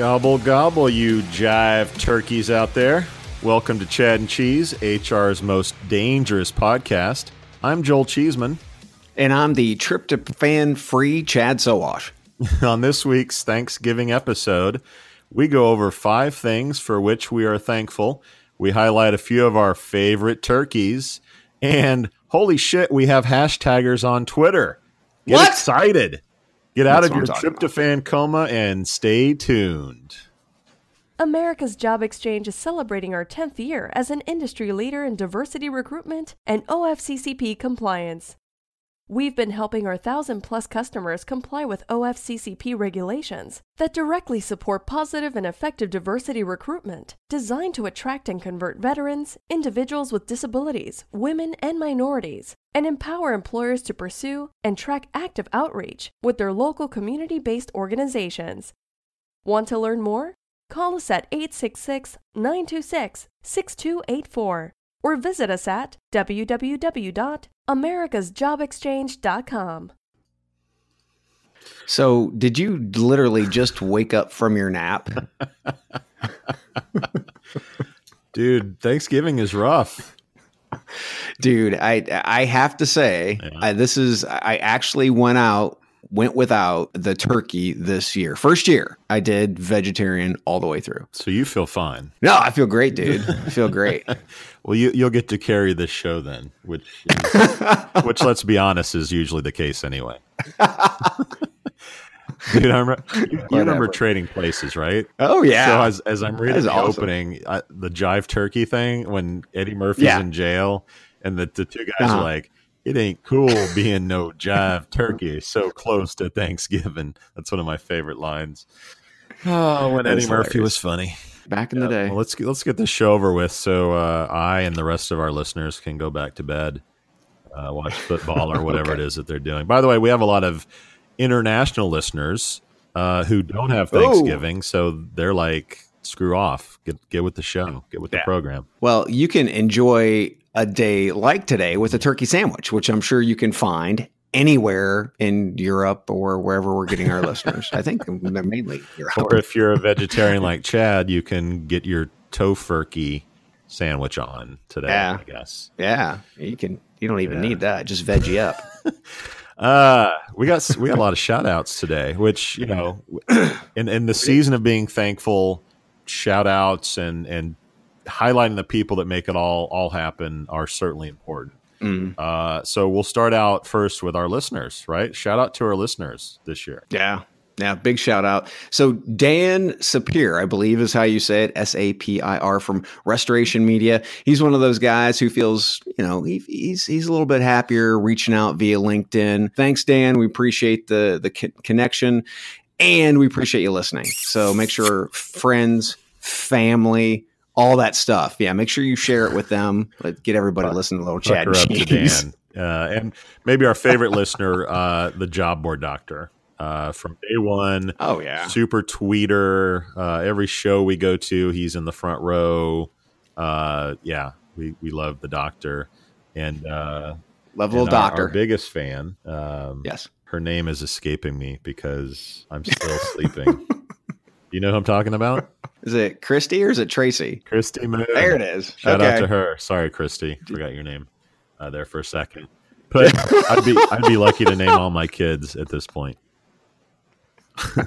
Gobble, gobble, you jive turkeys out there. Welcome to Chad and Cheese, HR's most dangerous podcast. I'm Joel Cheeseman. And I'm the tryptophan free Chad Sowash. On this week's Thanksgiving episode, we go over five things for which we are thankful. We highlight a few of our favorite turkeys. And holy shit, we have hashtaggers on Twitter. Get What? excited. Get out That's of your what I'm tryptophan coma and stay tuned. America's Job Exchange is celebrating our 10th year as an industry leader in diversity recruitment and OFCCP compliance. We've been helping our 1,000 plus customers comply with OFCCP regulations that directly support positive and effective diversity recruitment, designed to attract and convert veterans, individuals with disabilities, women, and minorities, and empower employers to pursue and track active outreach with their local community based organizations. Want to learn more? Call us at 866 926 6284 or visit us at www.americasjobexchange.com. So, did you literally just wake up from your nap? Dude, Thanksgiving is rough. Dude, I I have to say, I, this is I actually went out, went without the turkey this year. First year, I did vegetarian all the way through. So you feel fine. No, I feel great, dude. I feel great. Well, you, you'll get to carry this show then, which, is, which let's be honest, is usually the case anyway. Dude, I remember, you, you remember trading places, right? Oh yeah. So as, as I'm reading the awesome. opening, I, the Jive Turkey thing, when Eddie Murphy's Yeah. in jail, and the, the two guys Uh-huh. are like, "It ain't cool being no Jive Turkey so close to Thanksgiving." That's one of my favorite lines. Oh, when That Eddie is Murphy hilarious. was funny. Back in the day. Well, let's get, let's get this show over with, so uh, I and the rest of our listeners can go back to bed, uh, watch football or whatever Okay. it is that they're doing. By the way, we have a lot of international listeners uh, who don't have. Thanksgiving, so they're like, "Screw off, get get with the show, get with the program." Well, you can enjoy a day like today with a turkey sandwich, which I'm sure you can find anywhere in Europe or wherever we're getting our listeners. I think they're mainly Europe. Or if you're a vegetarian like Chad, you can get your tofurkey sandwich on today. Yeah. I guess. Yeah, you can. You don't even Yeah. need that. Just veggie up. Uh, we got we got a lot of shout outs today, which, you know, in in the season of being thankful, shout outs and and highlighting the people that make it all all happen are certainly important. Mm, Uh, so we'll start out first with our listeners, right? Shout out to our listeners this year. yeah. Yeah, big shout out. So Dan Sapir, I believe is how you say it, S A P I R from Restoration Media. He's one of those guys who feels, you know, he, he's he's a little bit happier reaching out via LinkedIn. Thanks, Dan. We appreciate the the co- connection, and we appreciate you listening. So make sure friends, family, all that stuff. Yeah, make sure you share it with them. Let get everybody to listen to little Chad up to. Dan. Uh, and maybe our favorite listener, uh, the job board doctor, uh, from day one. Oh yeah, super tweeter. Uh, every show we go to, he's in the front row. Uh, yeah, we, we love the doctor. And, uh, love little and our- doctor. Our, biggest fan. Um, yes. Her name is escaping me because I'm still sleeping. You know who I'm talking about? Is it Christy or is it Tracy? Christy Moon. There it is. Shout okay. out to her. Sorry, Christy. Forgot your name uh, there for a second. But I'd be I'd be lucky to name all my kids at this point.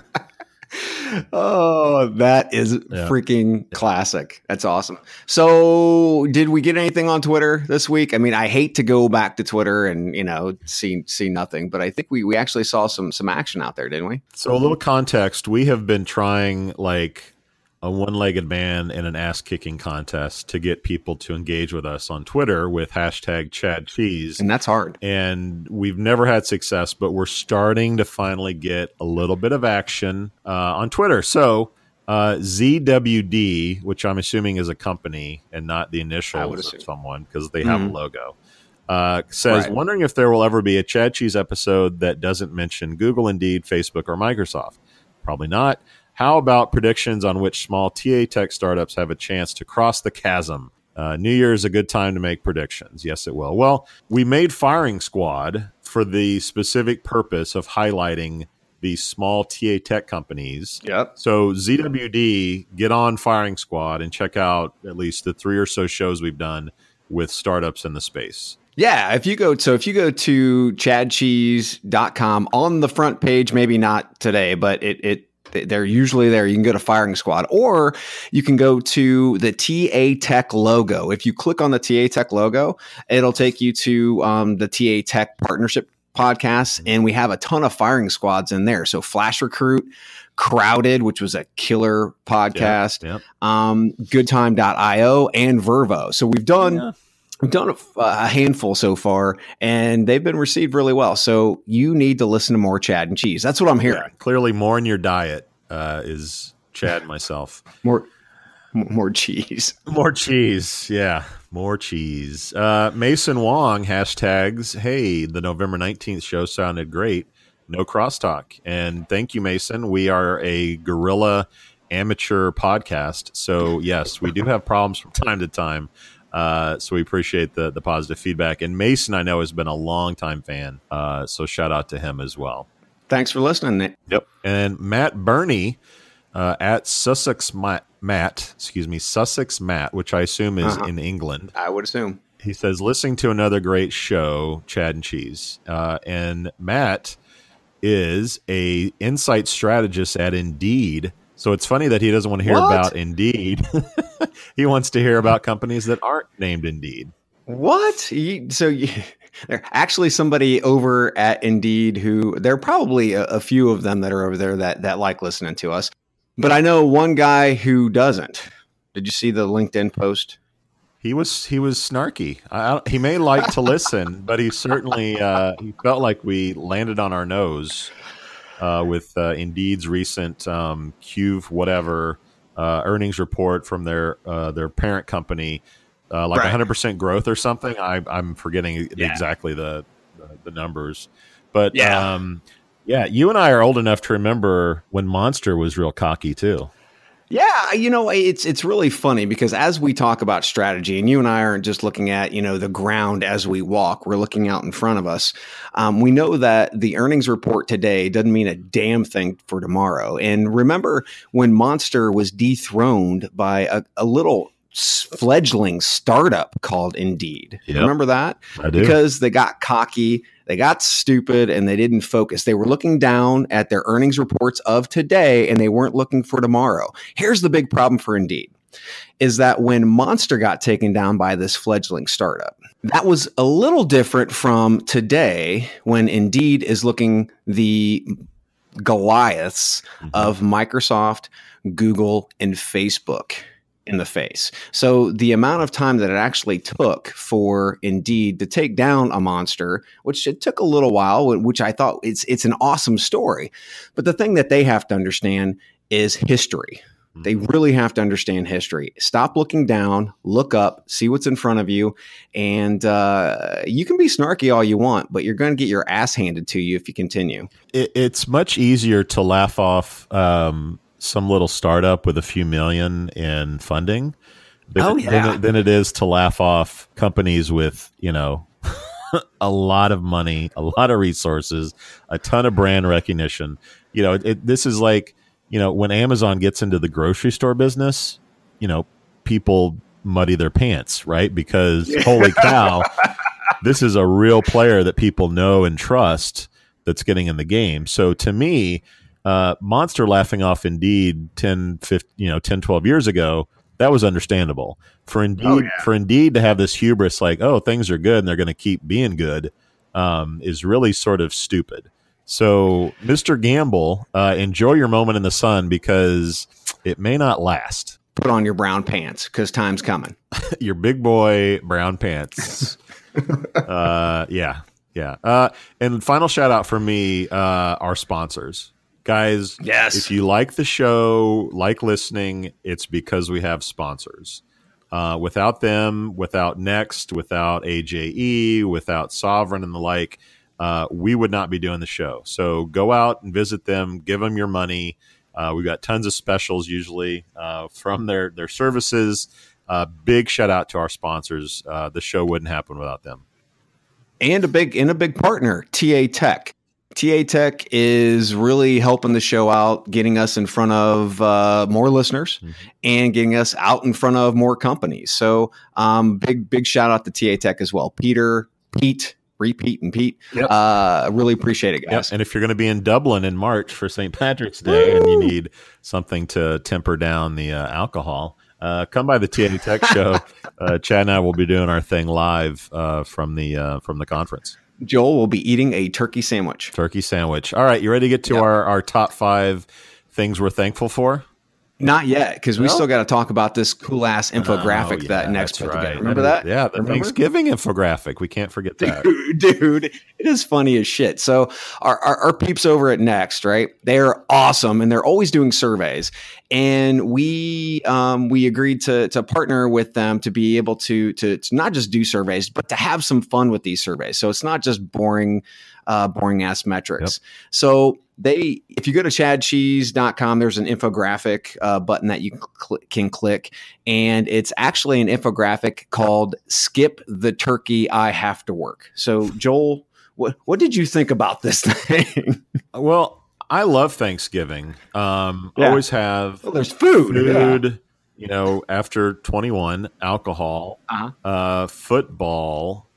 Oh, that is Yeah. freaking classic. That's awesome. So, did we get anything on Twitter this week? I mean, I hate to go back to Twitter and you know see see nothing, but I think we we actually saw some some action out there, didn't we? So a little context: we have been trying like a one-legged man in an ass-kicking contest to get people to engage with us on Twitter with hashtag Chad Cheese, And that's hard. and we've never had success, but we're starting to finally get a little bit of action uh, on Twitter. So Uh, ZWD, which I'm assuming is a company and not the initials of someone because they have Mhm. a logo, uh, says, Right. wondering if there will ever be a Chad Cheese episode that doesn't mention Google, Indeed, Facebook, or Microsoft. Probably not. How about predictions on which small TA tech startups have a chance to cross the chasm? Uh, New Year is a good time to make predictions. Yes, it will. Well, we made Firing Squad for the specific purpose of highlighting these small TA tech companies. Yep. So ZWD, get on Firing Squad and check out at least the three or so shows we've done with startups in the space. Yeah, if you go so if you go to chadcheese.com on the front page, maybe not today, but it it they're usually there. You can go to Firing Squad or you can go to the TA Tech logo. If you click on the TA Tech logo, it'll take you to um, the TA Tech partnership podcast. And we have a ton of firing squads in there. So Flash Recruit, Crowded, which was a killer podcast, Yep. um, goodtime.io, and Vervoe. So we've done Yeah. We've done a, handful so far, and they've been received really well. So you need to listen to more Chad and Cheese. That's what I'm hearing. Yeah, clearly more in your diet uh, is Chad myself. More, more cheese. More cheese. Yeah, more cheese. Uh, Mason Wong hashtags, hey, the November 19th show sounded great. No crosstalk. And thank you, Mason. We are a guerrilla amateur podcast. So, yes, we do have problems from time to time. Uh, so we appreciate the the positive feedback. And Mason, I know, has been a long time fan. Uh, so shout out to him as well. Thanks for listening. Nick. Yep. And Matt Burney uh, at Sussex Matt, Matt, excuse me, Sussex Matt, which I assume is Uh-huh. in England. I would assume. He says, listening to another great show, Chad and Cheese. Uh, and Matt is a insight strategist at Indeed. So it's funny that he doesn't want to hear What? about Indeed. he wants to hear about companies that aren't named Indeed. What? You, so you, there actually somebody over at Indeed who there are probably a, a few of them that are over there that that like listening to us, but I know one guy who doesn't. Did you see the LinkedIn post? He was he was snarky. I, I- he may like to listen, but he certainly uh, he felt like we landed on our nose uh, with uh, Indeed's recent um, Cube whatever uh, earnings report from their uh, their parent company, uh, like Right. 100 percent growth or something. I, I'm forgetting Yeah. exactly the, the the numbers, but Yeah. um, yeah, you and I are old enough to remember when Monster was real cocky too. Yeah, you know, it's it's really funny because as we talk about strategy, and you and I aren't just looking at you know the ground as we walk, we're looking out in front of us. Um, we know that the earnings report today doesn't mean a damn thing for tomorrow. And remember when Monster was dethroned by a, a little fledgling startup called Indeed. Yep. Remember that? I do. because they got cocky, they got stupid, and they didn't focus. They were looking down at their earnings reports of today and they weren't looking for tomorrow. Here's the big problem for Indeed is that when Monster got taken down by this fledgling startup, that was a little different from today when Indeed is looking the Goliaths Mhm. of Microsoft, Google, and Facebook in the face. So the amount of time that it actually took for Indeed to take down a monster, which it took a little while, which I thought it's it's an awesome story. But the thing that they have to understand is history. They really have to understand history. Stop looking down, look up, see what's in front of you, and uh, you can be snarky all you want, but you're going to get your ass handed to you if you continue. it, it's much easier to laugh off um, some little startup with a few million in funding than, Oh, yeah. it- than it is to laugh off companies with you know a lot of money, a lot of resources, a ton of brand recognition. You know, it, it, this is like you know when Amazon gets into the grocery store business, you know, people muddy their pants, right? Because holy cow, this is a real player that people know and trust that's getting in the game. So to me, uh, Monster laughing off Indeed 10, 15, you know, 10, 12 years ago, that was understandable. For Indeed, Oh, yeah. for Indeed to have this hubris like, oh, things are good and they're going to keep being good, um, is really sort of stupid. So, Mr. Gamble, uh, enjoy your moment in the sun because it may not last. Put on your brown pants because time's coming. your big boy brown pants. uh, yeah, yeah. Uh, and final shout out for me, uh, our sponsors. Guys, Yes. if you like the show, like listening, it's because we have sponsors. Uh, without them, without Nexxt, without AJE, without Sovren and the like, uh, we would not be doing the show. So go out and visit them, give them your money. Uh, we've got tons of specials usually uh, from their their services. Uh, big shout out to our sponsors. Uh, the show wouldn't happen without them. and a big and a big partner, TA Tech. TA Tech is really helping the show out, getting us in front of uh, more listeners Mhm. and getting us out in front of more companies. So, um, big big shout out to TA Tech as well, Peter, Pete, repeat and Pete. Yep. Uh, really appreciate it, Yep. guys. And if you're going to be in Dublin in March for St. Patrick's Day and you need something to temper down the uh, alcohol, uh, come by the TA Tech show. Uh, Chad and I will be doing our thing live uh, from the uh, from the conference. Joel will be eating a turkey sandwich. Turkey sandwich. All right, you ready to get to Yep. our, our top five things we're thankful for? Not yet, because we No? still got to talk about this cool ass infographic Oh, yeah, that Nexxt put right. together. Remember that? Yeah, the Remember? Thanksgiving infographic. We can't forget that. Dude, dude, it is funny as shit. So our, our, our peeps over at Nexxt, right? They're awesome and they're always doing surveys. And we um, we agreed to to partner with them to be able to, to to not just do surveys, but to have some fun with these surveys. So it's not just boring, uh, boring ass metrics. So they if you go to chadcheese.com there's an infographic uh, button that you cl- can click and it's actually an infographic called skip the turkey i have to work so joel what, what did you think about this thing well, I love Thanksgiving. Um, Yeah. Always have. well there's food, food, you know, after 21, alcohol, Uh-huh. uh, football.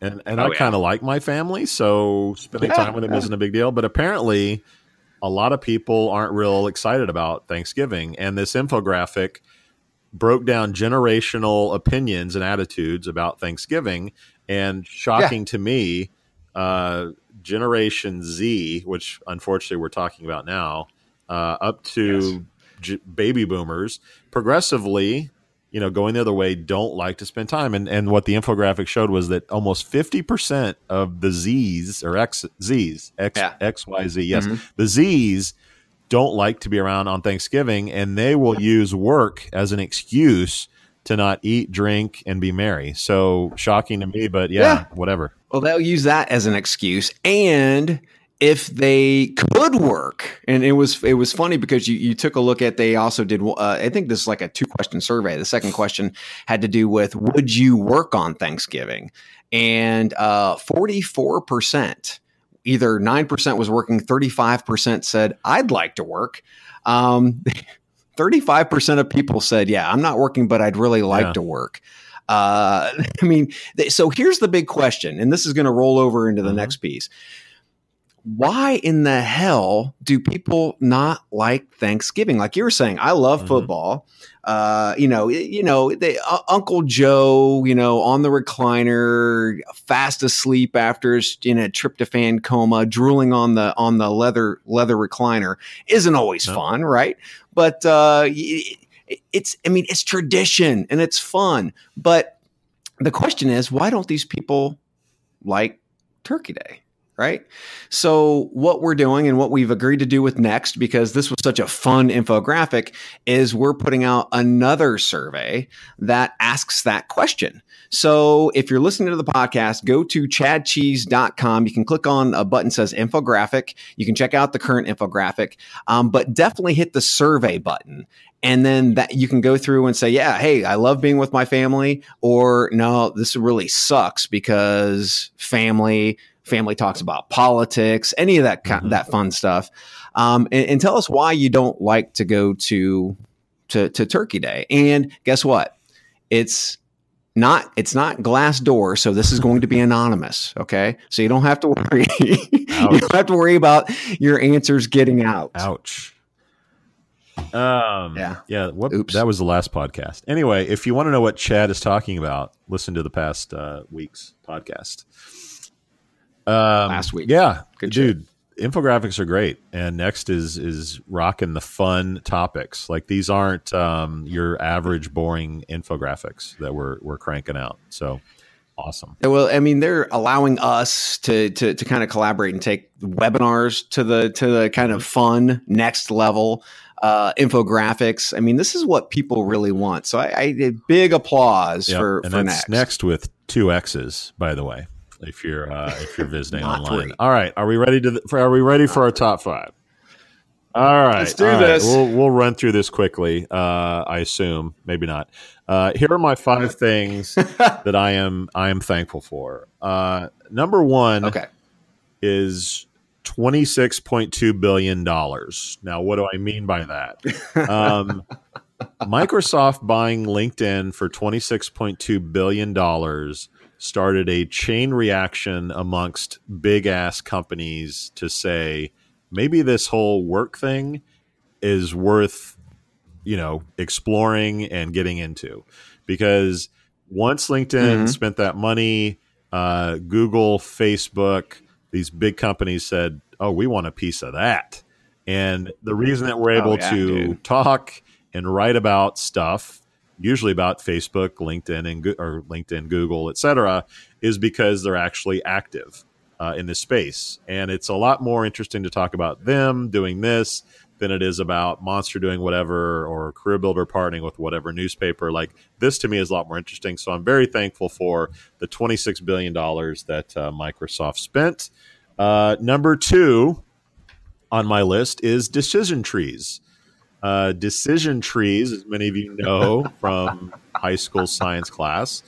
And, and Oh, I kind of like my family, so spending Yeah, time with them yeah. isn't a big deal. But apparently, a lot of people aren't real excited about Thanksgiving. And this infographic broke down generational opinions and attitudes about Thanksgiving. And shocking to me, uh, Generation Z, which unfortunately we're talking about now, uh, up to j- baby boomers, progressively, you know, going the other way, don't like to spend time. And and what the infographic showed was that almost fifty percent of the Z's or X Z's X Yeah. X Y Z, yes, Mhm. the Z's don't like to be around on Thanksgiving, and they will use work as an excuse to not eat, drink, and be merry. So shocking to me, but yeah, Yeah. whatever. well they'll use that as an excuse and if they could work and it was it was funny because you, you took a look at they also did uh, i think this is like a two question survey. The second question had to do with would you work on thanksgiving? And uh, 44% either 9% was working 35% said i'd like to work. Um, 35% of people said yeah i'm not working but i'd really like Yeah. to work. Uh, i mean th- so here's the big question and this is going to roll over into the Mhm. next piece why in the hell do people not like Thanksgiving? Like you were saying, I love Mhm. football. Uh, you know, you know, they, uh, Uncle Joe, you know, on the recliner, fast asleep after his, in a tryptophan coma, drooling on the on the leather leather recliner isn't always No. fun, right? But uh, it's, I mean, it's tradition and it's fun. But the question is, why don't these people like Turkey Day? Right? So, what we're doing and what we've agreed to do with Nexxt, because this was such a fun infographic, is we're putting out another survey that asks that question. So, if you're listening to the podcast, go to chadcheese.com. You can click on a button says infographic. You can check out the current infographic, um, but definitely hit the survey button. And then that you can go through and say, yeah, hey, I love being with my family, or no, this really sucks because family, family talks about politics, any of that ki- Mhm. that fun stuff, um, and, and tell us why you don't like to go to to to Turkey Day. And guess what? It's not it's not Glassdoor, so this is going to be anonymous. Okay, so you don't have to worry. you don't have to worry about your answers getting out. Ouch. Um, Yeah. yeah. What, Oops. That was the last podcast. Anyway, if you want to know what Chad is talking about, listen to the past uh, week's podcast. Um, Last week. yeah, Good shit. dude. Infographics are great, and Nexxt is is rocking the fun topics. Like these aren't um, your average boring infographics that we're we're cranking out. So awesome. Well, I mean, they're allowing us to to to kind of collaborate and take webinars to the to the kind of fun next level uh, infographics. I mean, this is what people really want. So I, I did big applause Yep, for and for Nexxt. Nexxt with two X's, by the way. If you're uh, if you're visiting online, three. all right. Are we ready to? th- For, are we ready for our top five? All right, Let's do all right, this. We'll we'll run through this quickly. Uh, I assume, maybe not. Uh, here are my five things that I am I am thankful for. Uh, number one Okay. is twenty six point two billion dollars. Now, what do I mean by that? Um, Microsoft buying LinkedIn for twenty six point two billion dollars started a chain reaction amongst big ass companies to say maybe this whole work thing is worth you know exploring and getting into because once linkedin Mhm. spent that money uh, google facebook these big companies said oh we want a piece of that and the reason that we're able Oh, yeah, to dude. talk and write about stuff usually about facebook linkedin and or linkedin google etc is because they're actually active uh, in this space and it's a lot more interesting to talk about them doing this than it is about Monster doing whatever or Career Builder partnering with whatever newspaper. Like this to me is a lot more interesting. So I'm very thankful for the $26 billion that uh, Microsoft spent. Uh, number two on my list is decision trees. Uh, decision trees, as many of you know from high school science class,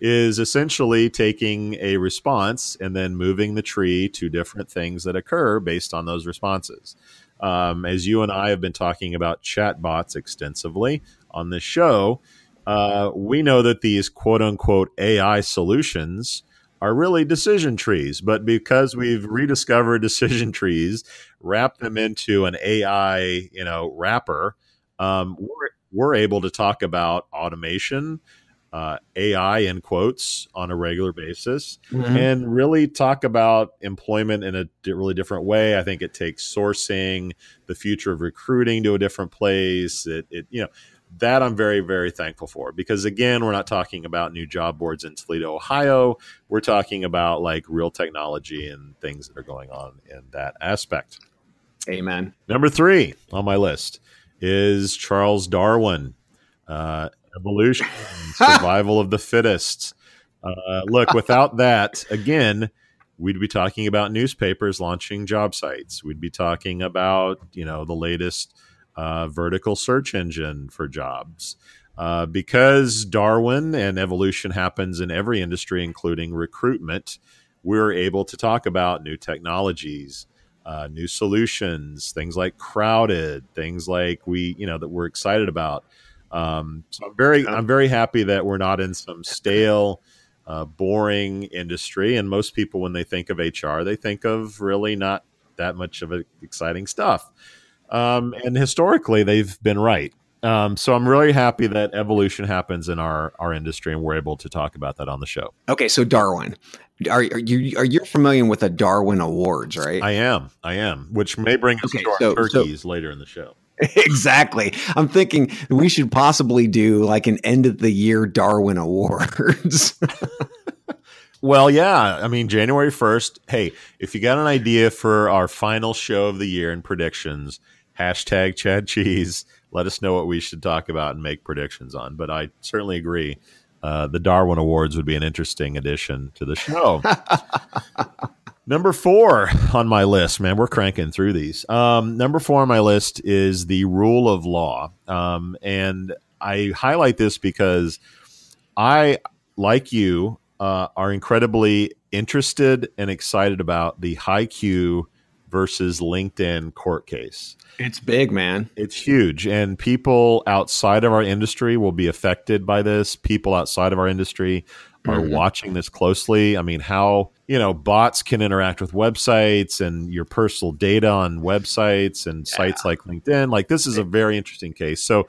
is essentially taking a response and then moving the tree to different things that occur based on those responses. Um, as you and I have been talking about chatbots extensively on this show, uh, we know that these quote unquote AI solutions are really decision trees. But because we've rediscovered decision trees, wrapped them into an AI, you know, wrapper, um, we're, we're able to talk about automation, uh, AI in quotes on a regular basis, and really talk about employment in a di- really different way. I think it takes sourcing, the future of recruiting to a different place. It, it you know, that I'm very, very thankful for because again, we're not talking about new job boards in Toledo, Ohio. We're talking about like real technology and things that are going on in that aspect. Amen. Number three on my list is Charles Darwin, uh, evolution, survival of the fittest. Uh, look, without that, again, we'd be talking about newspapers launching job sites. We'd be talking about you know the latest uh, vertical search engine for jobs. Uh, because Darwin and evolution happens in every industry, including recruitment, we're able to talk about new technologies, uh, new solutions, things like crowded, things like we, you know, that we're excited about. Um, so I'm very, I'm very happy that we're not in some stale, uh, boring industry. And most people, when they think of HR, they think of really not that much of exciting stuff. Um, and historically, they've been right. Um, so I'm really happy that evolution happens in our our industry, and we're able to talk about that on the show. Okay, so Darwin, are, are you are you familiar with the Darwin Awards, right? I am, I am, which may bring us Okay, to our so- so- turkeys later in the show. exactly. I'm thinking we should possibly do like an end of the year Darwin Awards. Well, yeah. I mean, January 1st. Hey, if you got an idea for our final show of the year and predictions, hashtag Chad Cheese. Let us know what we should talk about and make predictions on. But I certainly agree. Uh, the Darwin Awards would be an interesting addition to the show. number four on my list, man, we're cranking through these. Um, number four on my list is the rule of law. Um, and I highlight this because I, like you, uh, are incredibly interested and excited about the HiQ versus LinkedIn court case. it's big, man. It's huge, and people outside of our industry will be affected by this. People outside of our industry are Mhm. watching this closely. I mean, how you know bots can interact with websites and your personal data on websites and sites like LinkedIn. Like this is a very interesting case. So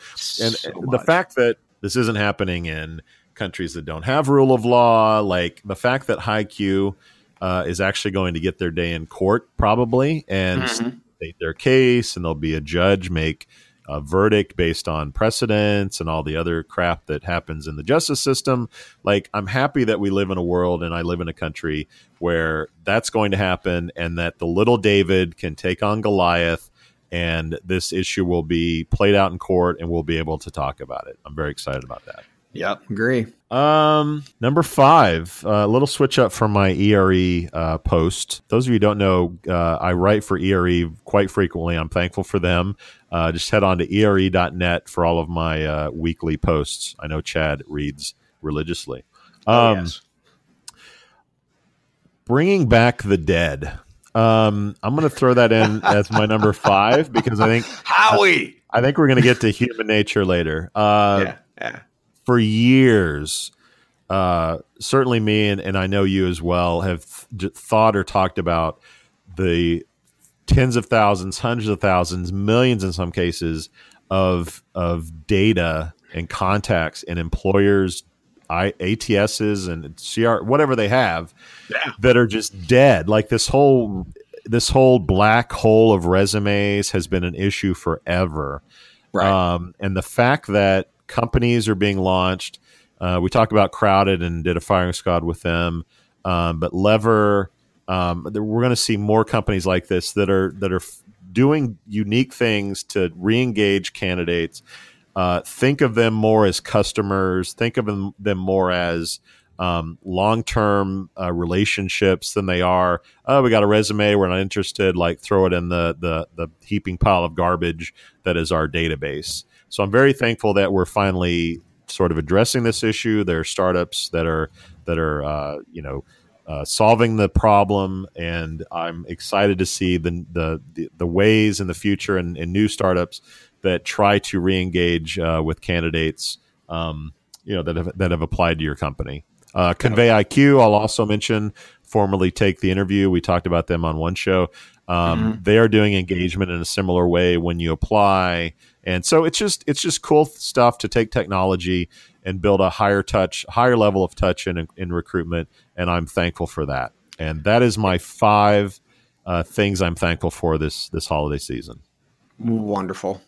and So the fact that this isn't happening in countries that don't have rule of law, like the fact that HiQ uh, is actually going to get their day in court probably and Mhm. state their case, and there'll be a judge make a verdict based on precedents and all the other crap that happens in the justice system. Like, I'm happy that we live in a world and I live in a country where that's going to happen and that the little David can take on Goliath and this issue will be played out in court and we'll be able to talk about it. I'm very excited about that. Yep, agree. Um, number five, a uh, little switch up from my ERE uh, post. Those of you don't know, uh, I write for ERE quite frequently. I'm thankful for them. Uh, just head on to ere.net for all of my uh, weekly posts. I know Chad reads religiously. Oh, um, oh, yes. Bringing back the dead. Um, I'm going to throw that in as my number five because I think Howie. I, I think we're going to get to human nature later. Uh, yeah, yeah for years, uh, certainly me and, and I know you as well have th- thought or talked about the tens of thousands, hundreds of thousands, millions in some cases of of data and contacts and employers I, ATSs and CR whatever they have yeah. that are just dead. Like this whole this whole black hole of resumes has been an issue forever. Right. Um, and the fact that companies are being launched. Uh, we talked about Crowded and did a firing squad with them, um, but Lever. Um, we're going to see more companies like this that are that are doing unique things to re-engage candidates. Uh, think of them more as customers. Think of them, them more as um, long-term uh, relationships than they are. Oh, we got a resume. We're not interested. Like throw it in the the the heaping pile of garbage that is our database. So I'm very thankful that we're finally sort of addressing this issue. There are startups that are that are uh, you know uh, solving the problem, and I'm excited to see the the the, the ways in the future and, and, new startups that try to reengage uh, with candidates. Um, you know that have that have applied to your company. Uh, Convey IQ, I'll also mention, formerly take the interview. We talked about them on one show. Um, mm-hmm. They are doing engagement in a similar way when you apply, and so it's just it's just cool stuff to take technology and build a higher touch, higher level of touch in in recruitment. And I'm thankful for that. And that is my five uh, things I'm thankful for this this holiday season. Wonderful,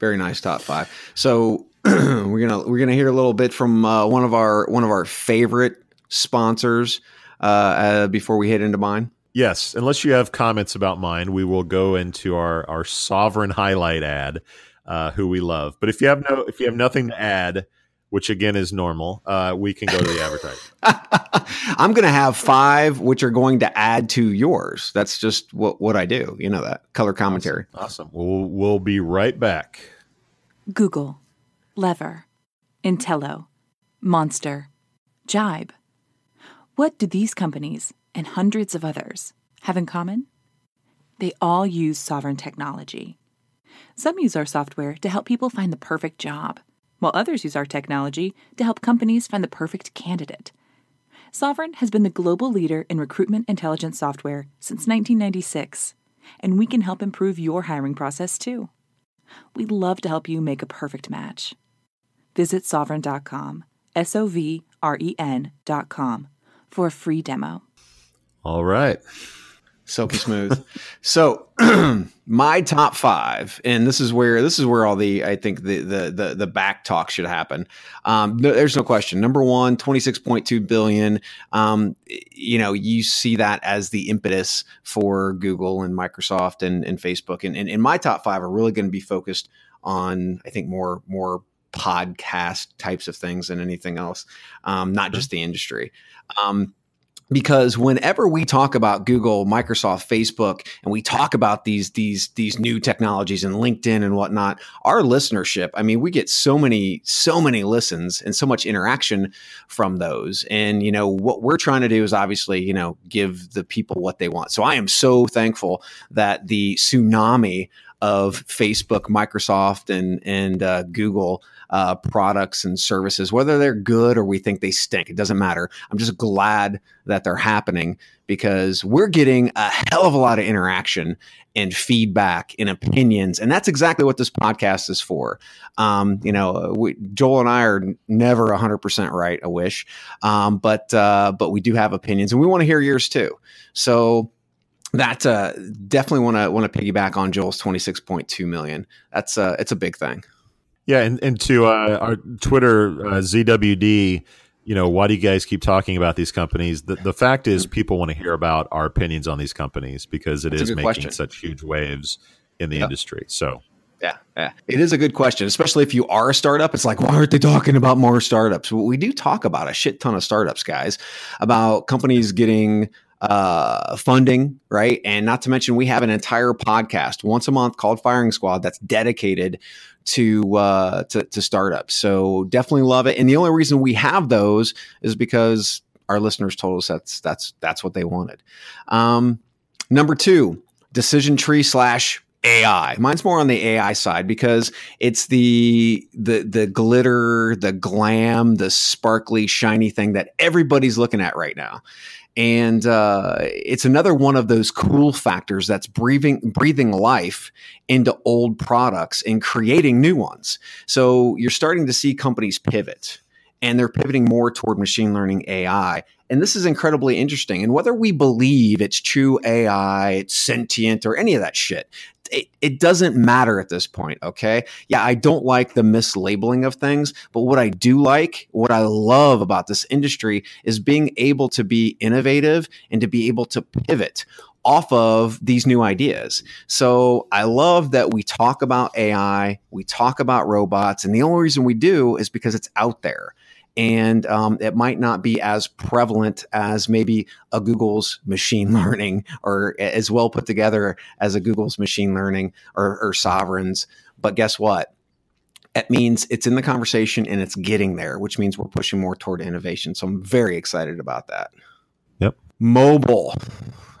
very nice top five. So we're gonna we're gonna hear a little bit from uh, one of our one of our favorite sponsors uh, uh before we head into mine. Yes, unless you have comments about mine, we will go into our our Sovren highlight ad, uh, who we love. But if you have no if you have nothing to add, which again is normal, uh, we can go to the advertising. I'm going to have five, which are going to add to yours. That's just what what I do. You know that color commentary. Awesome. awesome. We'll we'll be right back. Google, Lever, Entelo, Monster, Jibe. What do these companies and hundreds of others have in common? They all use Sovren technology. Some use our software to help people find the perfect job, while others use our technology to help companies find the perfect candidate. Sovren has been the global leader in recruitment intelligence software since 1996, and we can help improve your hiring process too. We'd love to help you make a perfect match. Visit sovren.com, S O V R E N.com, for a free demo. All right. Silky smooth. so my top five, and this is where this is where all the I think the the the, the back talk should happen. Um, no, there's no question. Number one, 26.2 billion. Um, you know, you see that as the impetus for Google and Microsoft and, and Facebook. And, and, and my top five are really going to be focused on, I think, more more podcast types of things than anything else, um, not just the industry. Um, because whenever we talk about Google, Microsoft, Facebook, and we talk about these these these new technologies and LinkedIn and whatnot, our listenership, I mean, we get so many so many listens and so much interaction from those. And you know what we're trying to do is obviously you know give the people what they want. So I am so thankful that the tsunami of Facebook, Microsoft, and and uh, Google uh, products and services, whether they're good or we think they stink. It doesn't matter. I'm just glad that they're happening because we're getting a hell of a lot of interaction and feedback and opinions. And that's exactly what this podcast is for. Um, you know, we, Joel and I are never 100% right, I wish. Um, but, uh, but we do have opinions and we want to hear yours too. So, that uh, definitely want to want to piggyback on Joel's 26.2 million. That's uh, it's a big thing. Yeah, and, and to uh, our Twitter uh, ZWD, you know, why do you guys keep talking about these companies? The, the fact is, people want to hear about our opinions on these companies because it That's is making question. such huge waves in the Yep. industry. So, Yeah, yeah. It is a good question, especially if you are a startup. It's like, why aren't they talking about more startups? Well, we do talk about a shit ton of startups, guys, about companies getting uh funding right and not to mention we have an entire podcast once a month called firing squad that's dedicated to uh to, to startups so definitely love it and the only reason we have those is because our listeners told us that's that's that's what they wanted um number two decision tree slash AI. Mine's more on the AI side because it's the the the glitter, the glam, the sparkly, shiny thing that everybody's looking at right now. And uh, it's another one of those cool factors that's breathing breathing life into old products and creating new ones. So you're starting to see companies pivot and they're pivoting more toward machine learning AI. And this is incredibly interesting. And whether we believe it's true AI, it's sentient, or any of that shit, it, it doesn't matter at this point. Okay. Yeah, I don't like the mislabeling of things, but what I do like, what I love about this industry is being able to be innovative and to be able to pivot off of these new ideas. So I love that we talk about AI, we talk about robots, and the only reason we do is because it's out there. And um, it might not be as prevalent as maybe a Google's machine learning or as well put together as a Google's machine learning or, or Sovren's. But guess what? It means it's in the conversation and it's getting there, which means we're pushing more toward innovation. So I'm very excited about that. Yep. Mobile.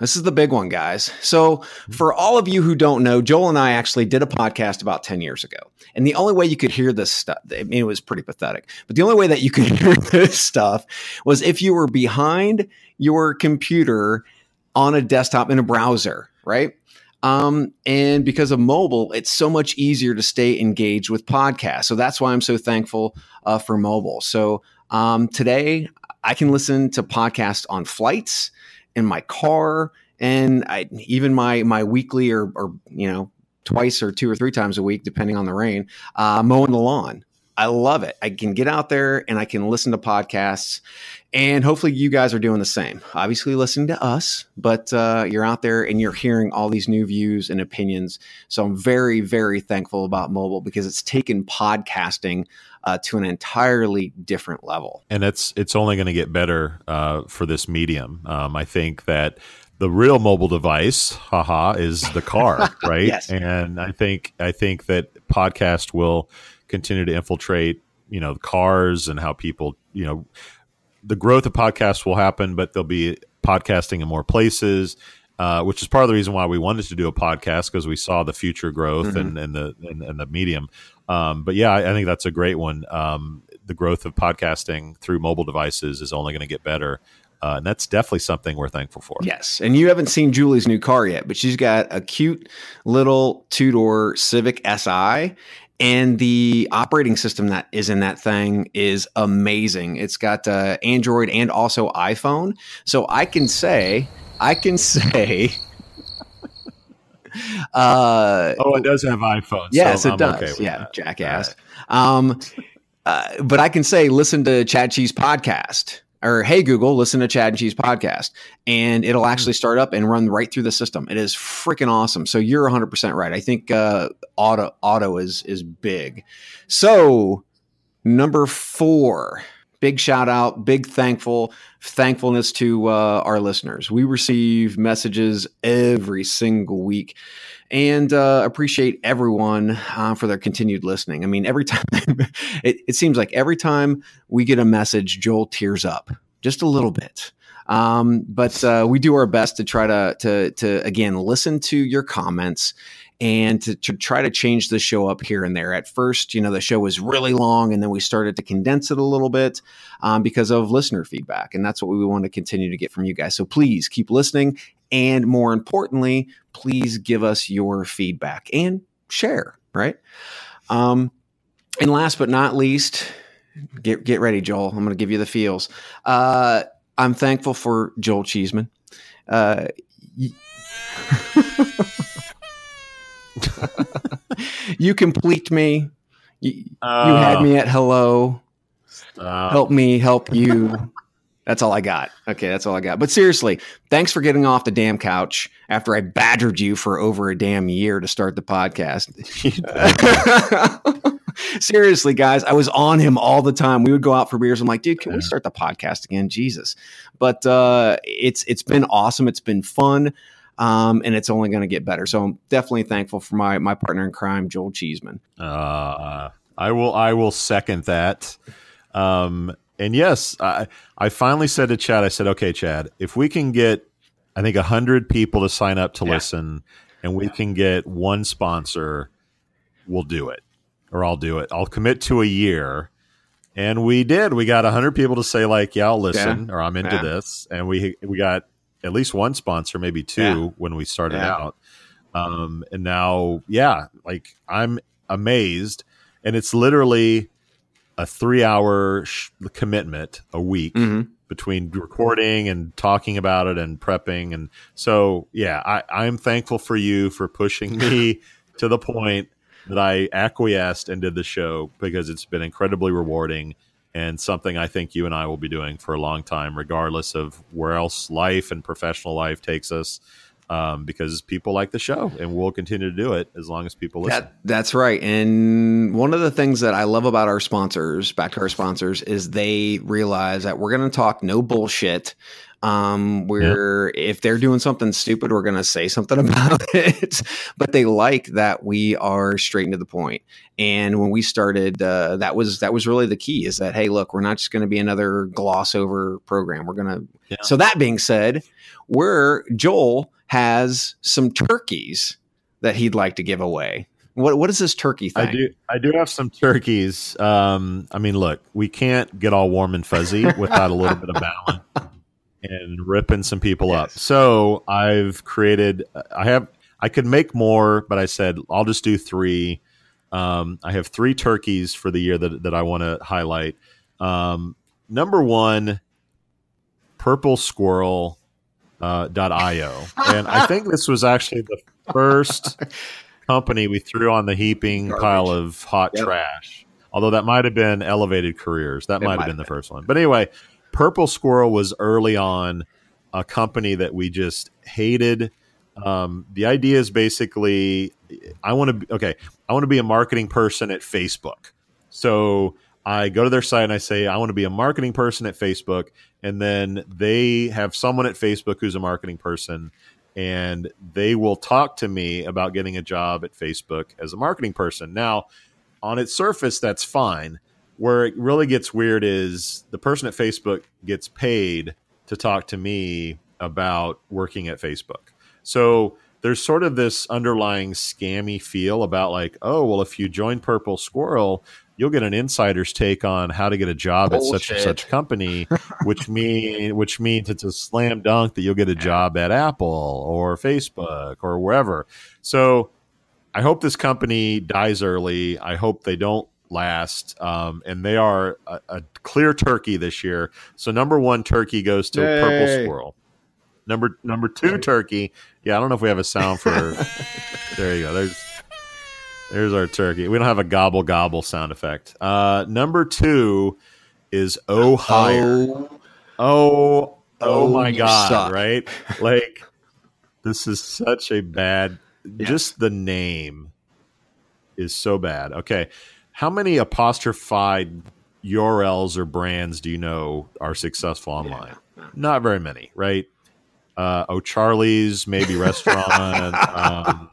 This is the big one, guys. So, for all of you who don't know, Joel and I actually did a podcast about 10 years ago. And the only way you could hear this stuff, I mean, it was pretty pathetic, but the only way that you could hear this stuff was if you were behind your computer on a desktop in a browser, right? Um, and because of mobile, it's so much easier to stay engaged with podcasts. So that's why I'm so thankful uh, for mobile. So um, today, I can listen to podcasts on flights in my car and I, even my my weekly or, or you know twice or two or three times a week depending on the rain uh, mowing the lawn. I love it. I can get out there and i can listen to podcasts and hopefully you guys are doing the same. Obviously listening to us but uh, you're out there and you're hearing all these new views and opinions. So i'm very very thankful about mobile because it's taken podcasting uh, to an entirely different level and it's it's only going to get better uh, for this medium. Um, I think that the real mobile device, haha, is the car, right? Yes. And I think I think that podcast will continue to infiltrate, you know, cars and how people, you know, the growth of podcasts will happen, but there'll be podcasting in more places. Uh, which is part of the reason why we wanted to do a podcast because we saw the future growth Mhm. and, and the and, and the medium. Um, but yeah, I, I think that's a great one. Um, the growth of podcasting through mobile devices is only going to get better, uh, and that's definitely something we're thankful for. Yes. And you haven't seen Julie's new car yet, but she's got a cute little two door Civic SI. And the operating system that is in that thing is amazing. It's got uh, Android and also iPhone. So I can say, I can say, uh, Oh, it does have iPhone. Yes, so it I'm does. okay yeah, that. jackass. Um, uh, but I can say, listen to Chad Cheese podcast, or hey Google, listen to Chad and Cheese podcast, and it'll actually start up and run right through the system. It is freaking awesome. So you're 100 percent right. I think uh, auto auto is is big. So number four. Big shout out, big thankful thankfulness to uh, our listeners. We receive messages every single week and uh, appreciate everyone uh, for their continued listening. I mean, every time it, it seems like every time we get a message, Joel tears up just a little bit. Um, but uh, we do our best to try to to to again listen to your comments and to, to try to change the show up here and there. At first, you know, the show was really long, and then we started to condense it a little bit um, because of listener feedback, and that's what we want to continue to get from you guys. So please keep listening, and more importantly, please give us your feedback and share. Right. Um, and last but not least, get get ready, Joel. I'm going to give you the feels. Uh, I'm thankful for Joel Cheeseman. Uh, y- you complete me. You, you had me at hello. Uh, help me help you. That's all I got. Okay, that's all I got. But seriously, thanks for getting off the damn couch after I badgered you for over a damn year to start the podcast. seriously, guys, I was on him all the time. We would go out for beers. I'm like, dude, can we start the podcast again? Jesus. But uh, it's it's been awesome. It's been fun. Um, and it's only going to get better. So I'm definitely thankful for my my partner in crime, Joel Cheeseman. Uh, I will. I will second that. Um, and yes, I I finally said to Chad. I said, "Okay, Chad, if we can get, I think hundred people to sign up to Yeah. listen, and we can get one sponsor, we'll do it, or I'll do it. I'll commit to a year." And we did. We got hundred people to say like, "Yeah, I'll listen," or "I'm into Yeah. this," and we we got at least one sponsor, maybe two, Yeah. when we started Yeah. out. Um, and now, yeah, like I'm amazed, and it's literally a three-hour sh- commitment a week Mhm. between recording and talking about it and prepping, and so yeah, I, I'm thankful for you for pushing me to the point that I acquiesced and did the show because it's been incredibly rewarding and something I think you and I will be doing for a long time, regardless of where else life and professional life takes us. Um, because people like the show, and we'll continue to do it as long as people listen. That, that's right. And one of the things that I love about our sponsors, back to our sponsors, is they realize that we're going to talk no bullshit. Um, we're if they're doing something stupid, we're going to say something about it. but they like that we are straight to the point. And when we started, uh, that was that was really the key. Is that hey, look, we're not just going to be another gloss over program. We're going to. Yeah. So that being said, we're Joel has some turkeys that he'd like to give away. What what is this turkey thing? I do. I do have some turkeys. Um, I mean, look, we can't get all warm and fuzzy without a little bit of balance and ripping some people up. So I've created. I have. I could make more, but I said I'll just do three. Um, I have three turkeys for the year that that I want to highlight. Um, number one, purple squirrel. Uh, .io and I think this was actually the first company we threw on the heaping Garbage. pile of hot Yep. trash. Although that might have been elevated careers. That might have might been the first one. But anyway, Purple Squirrel was early on a company that we just hated. Um, the idea is basically I want to okay, I want to be a marketing person at Facebook. So I go to their site and I say, I want to be a marketing person at Facebook. And then they have someone at Facebook who's a marketing person and they will talk to me about getting a job at Facebook as a marketing person. Now, on its surface, that's fine. Where it really gets weird is the person at Facebook gets paid to talk to me about working at Facebook. So there's sort of this underlying scammy feel about like, oh, well, if you join Purple Squirrel, you'll get an insider's take on how to get a job at such and such company, which mean which means it's a slam dunk that you'll get a job at Apple or Facebook or wherever. So I hope this company dies early. I hope they don't last. Um, and they are a, a clear turkey this year. So number one turkey goes to Yay. Purple Squirrel. Number number two turkey. Yeah, I don't know if we have a sound for. there you go. There's there's our turkey. We don't have a gobble gobble sound effect. Uh, number two is O'Hire. Oh, Oh, oh, Oh, my God, suck. right? Like, this is such a bad, just the name is so bad. Okay. How many apostrophied URLs or brands do you know are successful online? Not very many, right? Uh, O'Charlie's, maybe restaurant, um,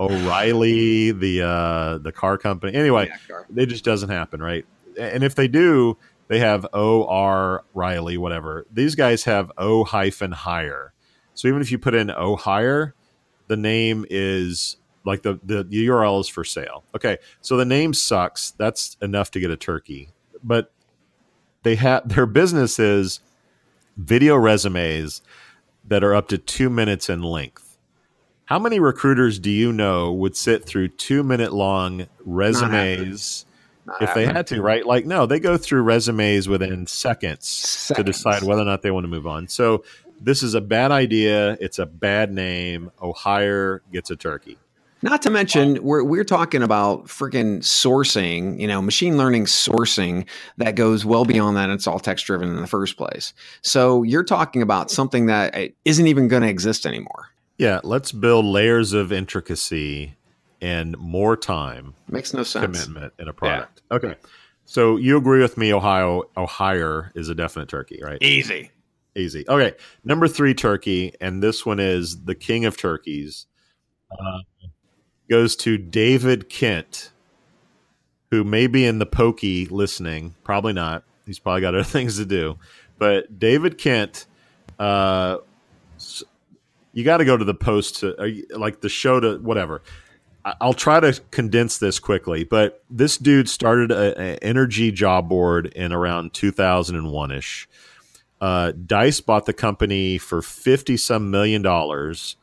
O'Reilly, the uh, the car company. Anyway, it just doesn't happen, right? And if they do, they have O R Riley, whatever. These guys have O hyphen hire. So even if you put in O hire, the name is like the, the the URL is for sale. Okay, so the name sucks. That's enough to get a turkey, but they have their business is video resumes that are up to two minutes in length. How many recruiters do you know would sit through two minute long resumes if they had to, right? Like, no, they go through resumes within seconds, to decide whether or not they want to move on. So this is a bad idea. It's a bad name. O'Hire gets a turkey. Not to mention, we're we're talking about freaking sourcing, you know, machine learning sourcing that goes well beyond that. And it's all text driven in the first place. So you're talking about something that uh, isn't even going to exist anymore. Yeah, let's build layers of intricacy and more time Makes no sense. commitment in a product. Okay. So you agree with me, O'Hire O'Hire is a definite turkey, right? Easy. Easy. Okay. Number three turkey, and this one is the king of turkeys. Uh, goes to David Kent, who may be in the pokey listening. Probably not. He's probably got other things to do. But David Kent, uh, you got to go to the post to uh, like the show to whatever. I'll try to condense this quickly, but this dude started an energy job board in around 2001 ish. Uh, Dice bought the company for 50 some million dollars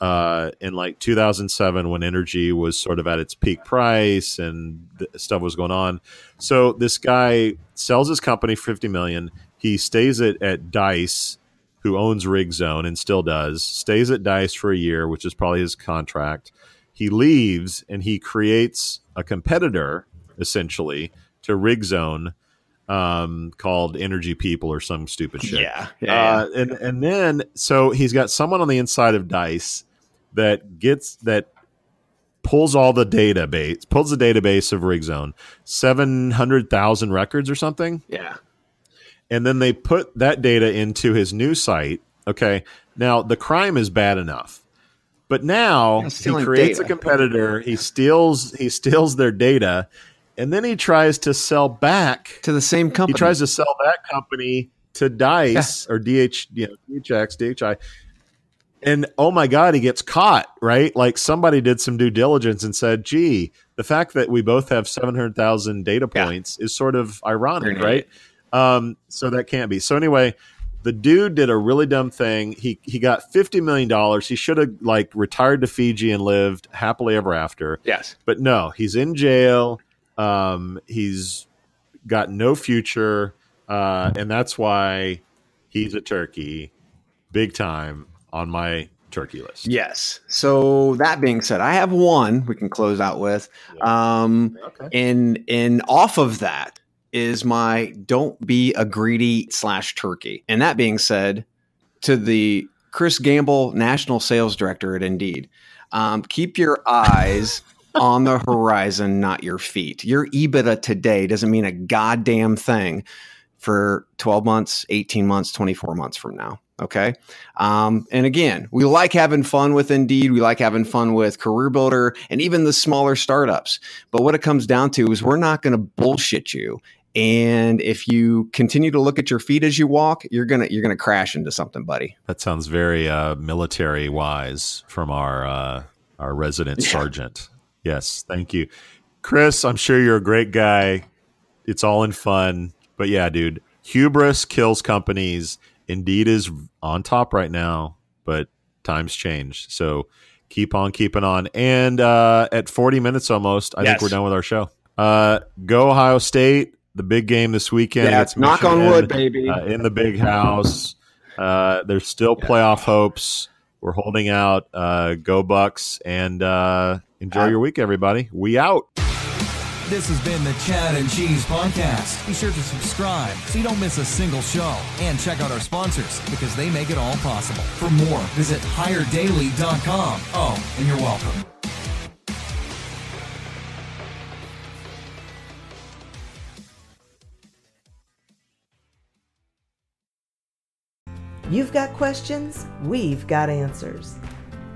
uh, in like 2007 when energy was sort of at its peak price and stuff was going on. So this guy sells his company for 50 million. He stays at, at Dice, who owns Rigzone and still does, stays at Dice for a year, which is probably his contract. He leaves and he creates a competitor essentially to Rigzone um, called Energy People or some stupid shit. Yeah. Yeah. Uh, and and then so he's got someone on the inside of Dice that gets that pulls all the database, pulls the database of RigZone, seven hundred thousand records or something, yeah. and then they put that data into his new site. Okay, now the crime is bad enough, but now Yeah, he creates data. a competitor. He steals he steals their data, and then he tries to sell back To the same company. he tries to sell that company to Dice or DH, you know, DHX, DHI. And oh my God, he gets caught, right? Like somebody did some due diligence and said, gee, the fact that we both have 700,000 data Yeah. points is sort of ironic, right? Um, so that can't be. So anyway, the dude did a really dumb thing. He he got $50 million. He should have like retired to Fiji and lived happily ever after yes. but no, he's in jail. Um, he's got no future, uh, and that's why he's a turkey, big time on my turkey list. Yes. So that being said, I have one we can close out with. Um, Okay. and and off of that is my don't be a greedy slash turkey. And that being said, to the Chris Gamble, national sales director at Indeed, um, keep your eyes on the horizon, not your feet. Your EBITDA today doesn't mean a goddamn thing for 12 months, 18 months, 24 months from now. Okay. Um, and again, we like having fun with Indeed. We like having fun with Career Builder and even the smaller startups. But what it comes down to is we're not going to bullshit you. And if you continue to look at your feet as you walk, you're gonna you're gonna crash into something, buddy. That sounds very uh, military wise from our uh, our resident sergeant. Yes, thank you, Chris. I'm sure you're a great guy. It's all in fun, but yeah, dude, hubris kills companies. Indeed is on top right now, but times change. So keep on keeping on. And uh, at 40 minutes almost, I Yes. think we're done with our show. Uh, go Ohio State, the big game this weekend. Yeah, knock on wood, baby. uh, in the big house. Uh, there's still playoff hopes. We're holding out. Uh, go Bucks and uh, enjoy Uh, your week, everybody. We out. This has been the Chad and Cheese Podcast. Be sure to subscribe so you don't miss a single show. And check out our sponsors because they make it all possible. For more, visit higherdaily.com. Oh, and you're welcome. You've got questions, we've got answers.